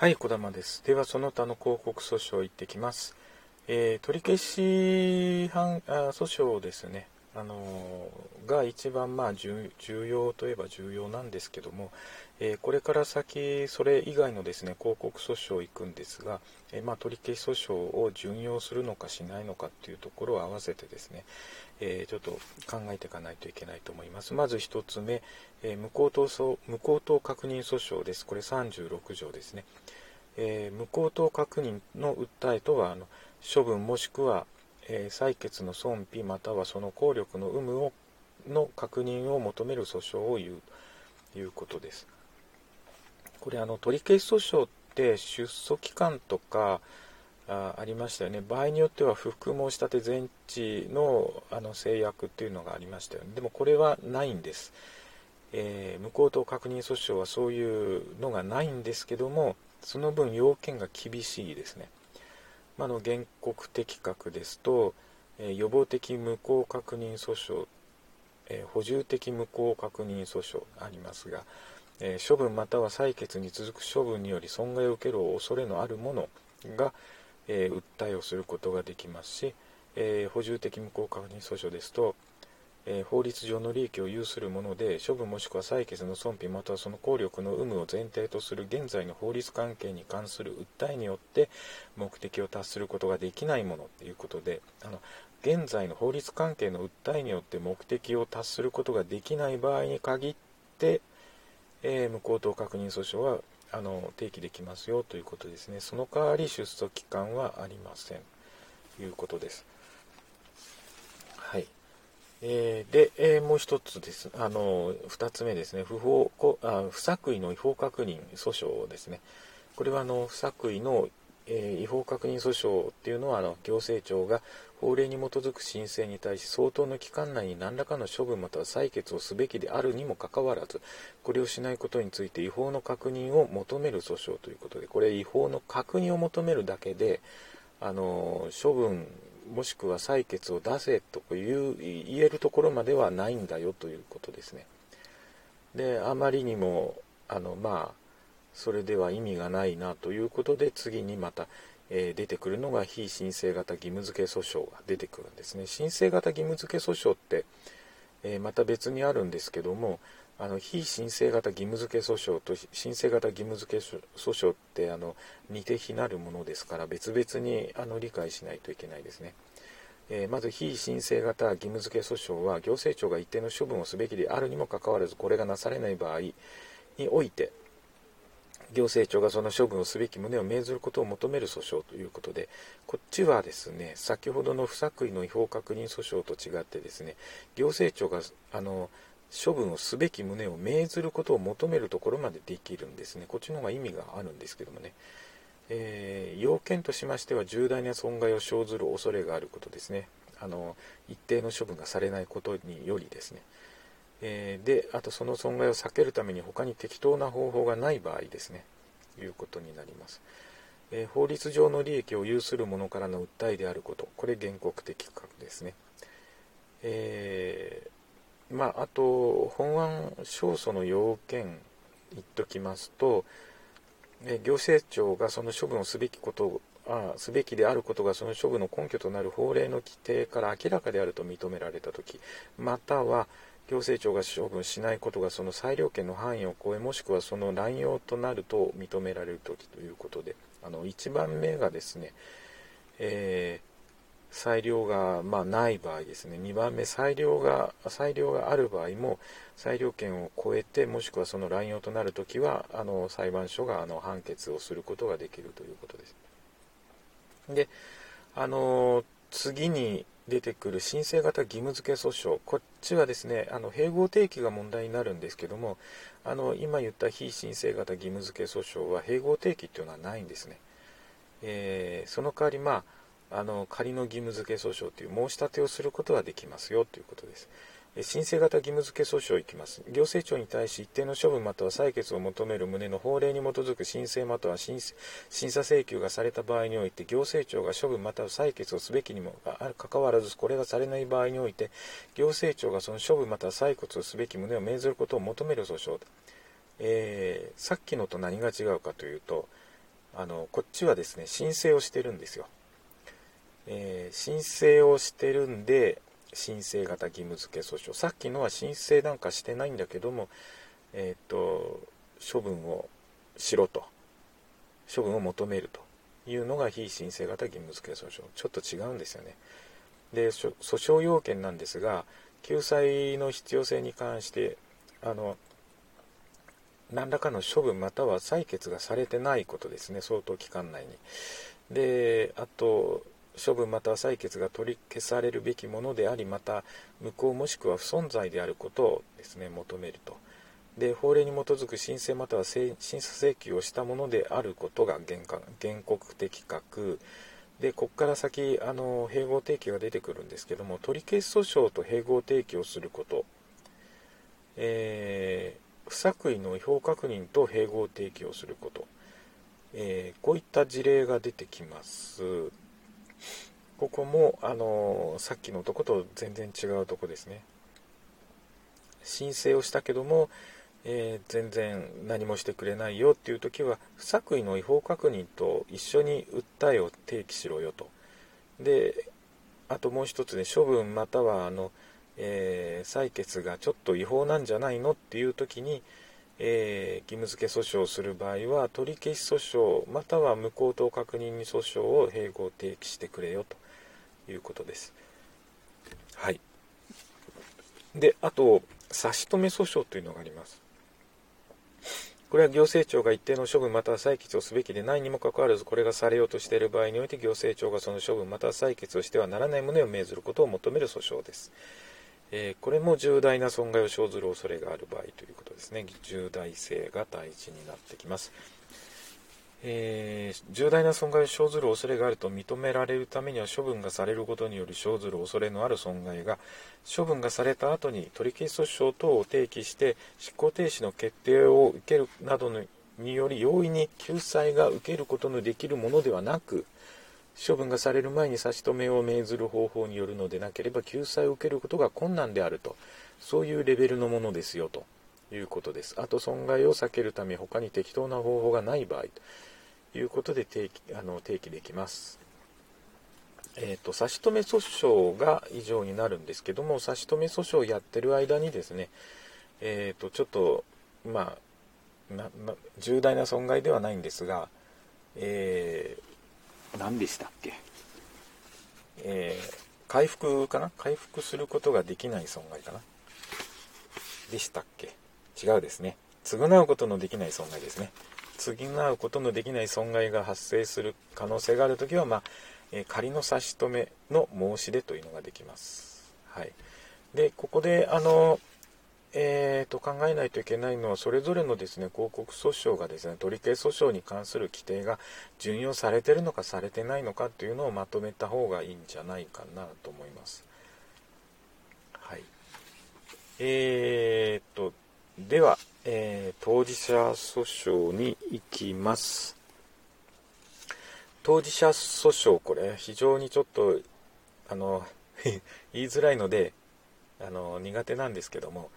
はい、小玉です。では、その他の広告訴訟行ってきます。えー取り消し判あ訴訟ですね、あのーが一番まあ重重要といえば重要なんですけども、えーこれから先、それ以外のですね広告訴訟行くんですが、えーまあ、取り消し訴訟を準用するのかしないのかっていうところを合わせてですね、えーちょっと考えていかないといけないと思います。まず一つ目、えー無効等訴無効等確認訴訟です。これ36条ですね。えー無効等確認の訴えとはあの処分もしくは、え採決の損否またはその効力の有無をの確認を求める訴訟を言うということです。これあの取り消し訴訟って出訴期間とかあありましたよね。場合によっては不服申し立て全治のあの制約っていうのがありましたよね。でもこれはないんです、えー無効等確認訴訟はそういうのがないんですけどもその分要件が厳しいですね、まあ、の原告的確ですと、え予防的無効確認訴訟、え補充的無効確認訴訟ありますが、え処分または採決に続く処分により損害を受ける恐れのある者が、え訴えをすることができますし、え補充的無効確認訴訟ですと、えー法律上の利益を有するもので処分もしくは採決の損否またはその効力の有無を前提とする現在の法律関係に関する訴えによって目的を達することができないものということであの現在の法律関係の訴えによって目的を達することができない場合に限って、えー無効等確認訴訟はあの提起できますよということですね。その代わり出訴期間はありません。ということです。えーで、えーもう一つです。あの二つ目ですね。不法こあ不作為の違法確認訴訟ですね。これはあの不作為の、えー違法確認訴訟っていうのはあの行政庁が法令に基づく申請に対し相当の期間内に何らかの処分または採決をすべきであるにもかかわらずこれをしないことについて違法の確認を求める訴訟ということでこれ違法の確認を求めるだけであの処分もしくは採決を出せという言えるところまではないんだよということですね。であまりにもあのまあそれでは意味がないなということで次にまた、えー出てくるのが非申請型義務付け訴訟が出てくるんですね申請型義務付け訴訟って、えーまた別にあるんですけどもあの非申請型義務付け訴訟と申請型義務付け訴訟ってあの似て非なるものですから別々にあの理解しないといけないですね。えーまず非申請型義務付け訴訟は行政庁が一定の処分をすべきであるにもかかわらずこれがなされない場合において行政庁がその処分をすべき旨を命ずることを求める訴訟ということでこっちはですね先ほどの不作為の違法確認訴訟と違ってですね行政庁があの処分をすべき旨を命ずることを求めるところまでできるんですね。こっちの方が意味があるんですけどもね。えー要件としましては重大な損害を生ずる恐れがあることですね。あの一定の処分がされないことによりですね、えーであとその損害を避けるために他に適当な方法がない場合ですね。いうことになります、えー法律上の利益を有する者からの訴えであること。これ原告的確ですね。えーまああと本案勝訴の要件言っときますと行政庁がその処分をすべきことあすべきであることがその処分の根拠となる法令の規定から明らかであると認められたときまたは行政庁が処分しないことがその裁量権の範囲を超えもしくはその乱用となると認められるときということであの1番目がですね、えー裁量が、まあ、ない場合ですね2番目裁量が裁量がある場合も裁量権を超えてもしくはその乱用となるときはあの裁判所があの判決をすることができるということです。であの次に出てくる申請型義務付け訴訟こっちはですねあの併合定期が問題になるんですけどもあの今言った非申請型義務付け訴訟は併合定期っていうのはないんですね。えーその代わりまああの仮の義務付け訴訟という申し立てをすることはできますよということです。申請型義務付け訴訟いきます。行政庁に対し一定の処分または採決を求める旨の法令に基づく申請または審審査請求がされた場合において行政庁が処分または採決をすべきにもかかわらずこれがされない場合において行政庁がその処分または採決をすべき旨を命ずることを求める訴訟、えーさっきのと何が違うかというと、あのこっちはですね申請をしてるんですよ、えー、申請をしてるんで申請型義務付け訴訟。さっきのは申請なんかしてないんだけどもえっ、と処分をしろと。処分を求めるというのが非申請型義務付け訴訟。ちょっと違うんですよね。で訴訟要件なんですが救済の必要性に関してあの何らかの処分または採決がされてないことですね。相当期間内に。であと処分または採決が取り消されるべきものでありまた無効もしくは不存在であることをですね求めると。で法令に基づく申請または審査請求をしたものであることが原原告的確でここから先あの併合提起が出てくるんですけども取り消し訴訟と併合提起をすること、えー、不作為の違法確認と併合提起をすること、えー、こういった事例が出てきます。ここもあのさっきのとこと全然違うとこですね。申請をしたけどもえー、全然何もしてくれないよっていう時は不作為の違法確認と一緒に訴えを提起しろよと。であともう一つね処分またはあの、えー、採決がちょっと違法なんじゃないのっていう時に、えー、義務付け訴訟をする場合は取り消し訴訟または無効等確認に訴訟を併合提起してくれよということです。はい。であと差し止め訴訟というのがあります。これは行政庁が一定の処分または採決をすべきでないにもかかわらず、これがされようとしている場合において、行政庁がその処分または採決をしてはならない旨を命ずることを求める訴訟です。えー、これも重大な損害を生ずる恐れがある場合ということですね。重大性が大事になってきます。えー、重大な損害を生ずる恐れがあると認められるためには処分がされることにより生ずる恐れのある損害が処分がされた後に取り消し訴訟等を提起して執行停止の決定を受けるなどにより容易に救済が受けることのできるものではなく処分がされる前に差し止めを命ずる方法によるのでなければ救済を受けることが困難であると。そういうレベルのものですよと。いうことです。あと損害を避けるため他に適当な方法がない場合と。いうことで提起あの提起できます。えーと、差し止め訴訟が以上になるんですけども差し止め訴訟をやってる間にですね、えーと、ちょっとまあなな重大な損害ではないんですが、えー、何でしたっけ、えー、回復かな？回復することができない損害かな？でしたっけ？違うですね。償うことのできない損害ですね。償うことのできない損害が発生する可能性があるときは、まあ、え仮の差し止めの申し出というのができます。はい、でここであの、えーと、考えないといけないのはそれぞれのですね広告訴訟がですね取り消し訴訟に関する規定が準用されているのかされてないのかというのをまとめた方がいいんじゃないかなと思います。はい、えーとでは、えー、当事者訴訟に行きます。当事者訴訟、これ非常にちょっと、あの、言いづらいので、あの、苦手なんですけども、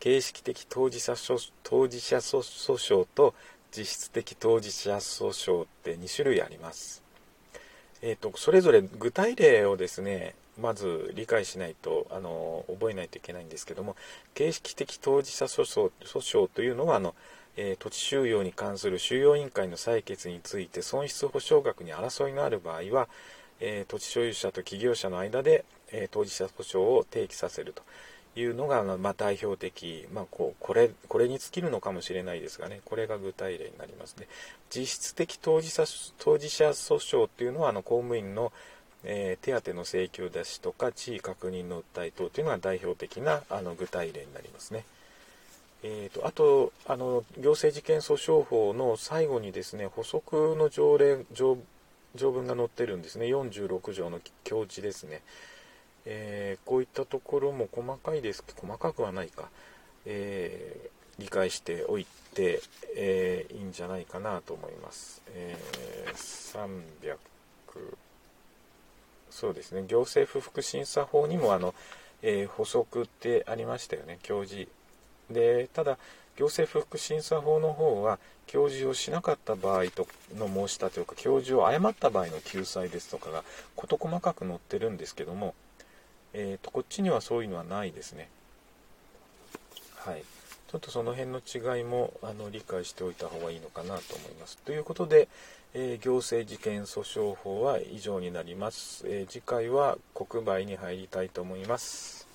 形式的当事者当事者訴訟と実質的当事者訴訟って2種類あります。え、ー、と、それぞれ具体例をですね、まず理解しないとあの覚えないといけないんですけども形式的当事者訴訟訴訟というのはあの、えー、土地収容に関する収容委員会の採決について損失保証額に争いのある場合は、えー、土地所有者と企業者の間で、えー、当事者訴訟を提起させるというのが、まあ、代表的、まあ、こうこれこれに尽きるのかもしれないですがねこれが具体例になりますね。実質的当事者当事者訴訟というのはあの公務員のえー、手当の請求出しとか地位確認の訴え等というのが代表的なあの具体例になりますね。えーと、あとあの行政事件訴訟法の最後にですね補足の条例条条文が載ってるんですね。46条の教示ですね、えー、こういったところも細かいです。けど細かくはないか、えー、理解しておいて、えー、いいんじゃないかなと思います、え300そうですね。行政不服審査法にもあの、え、補足ってありましたよね。教示でただ行政不服審査法の方は教授をしなかった場合との申し立てとか教授を誤った場合の救済ですとかが事細かく載ってるんですけども、えーと、こっちにはそういうのはないですね。はい、ちょっとその辺の違いもあの理解しておいた方がいいのかなと思います。ということで、えー、行政事件訴訟法は以上になります。えー、次回は国売に入りたいと思います。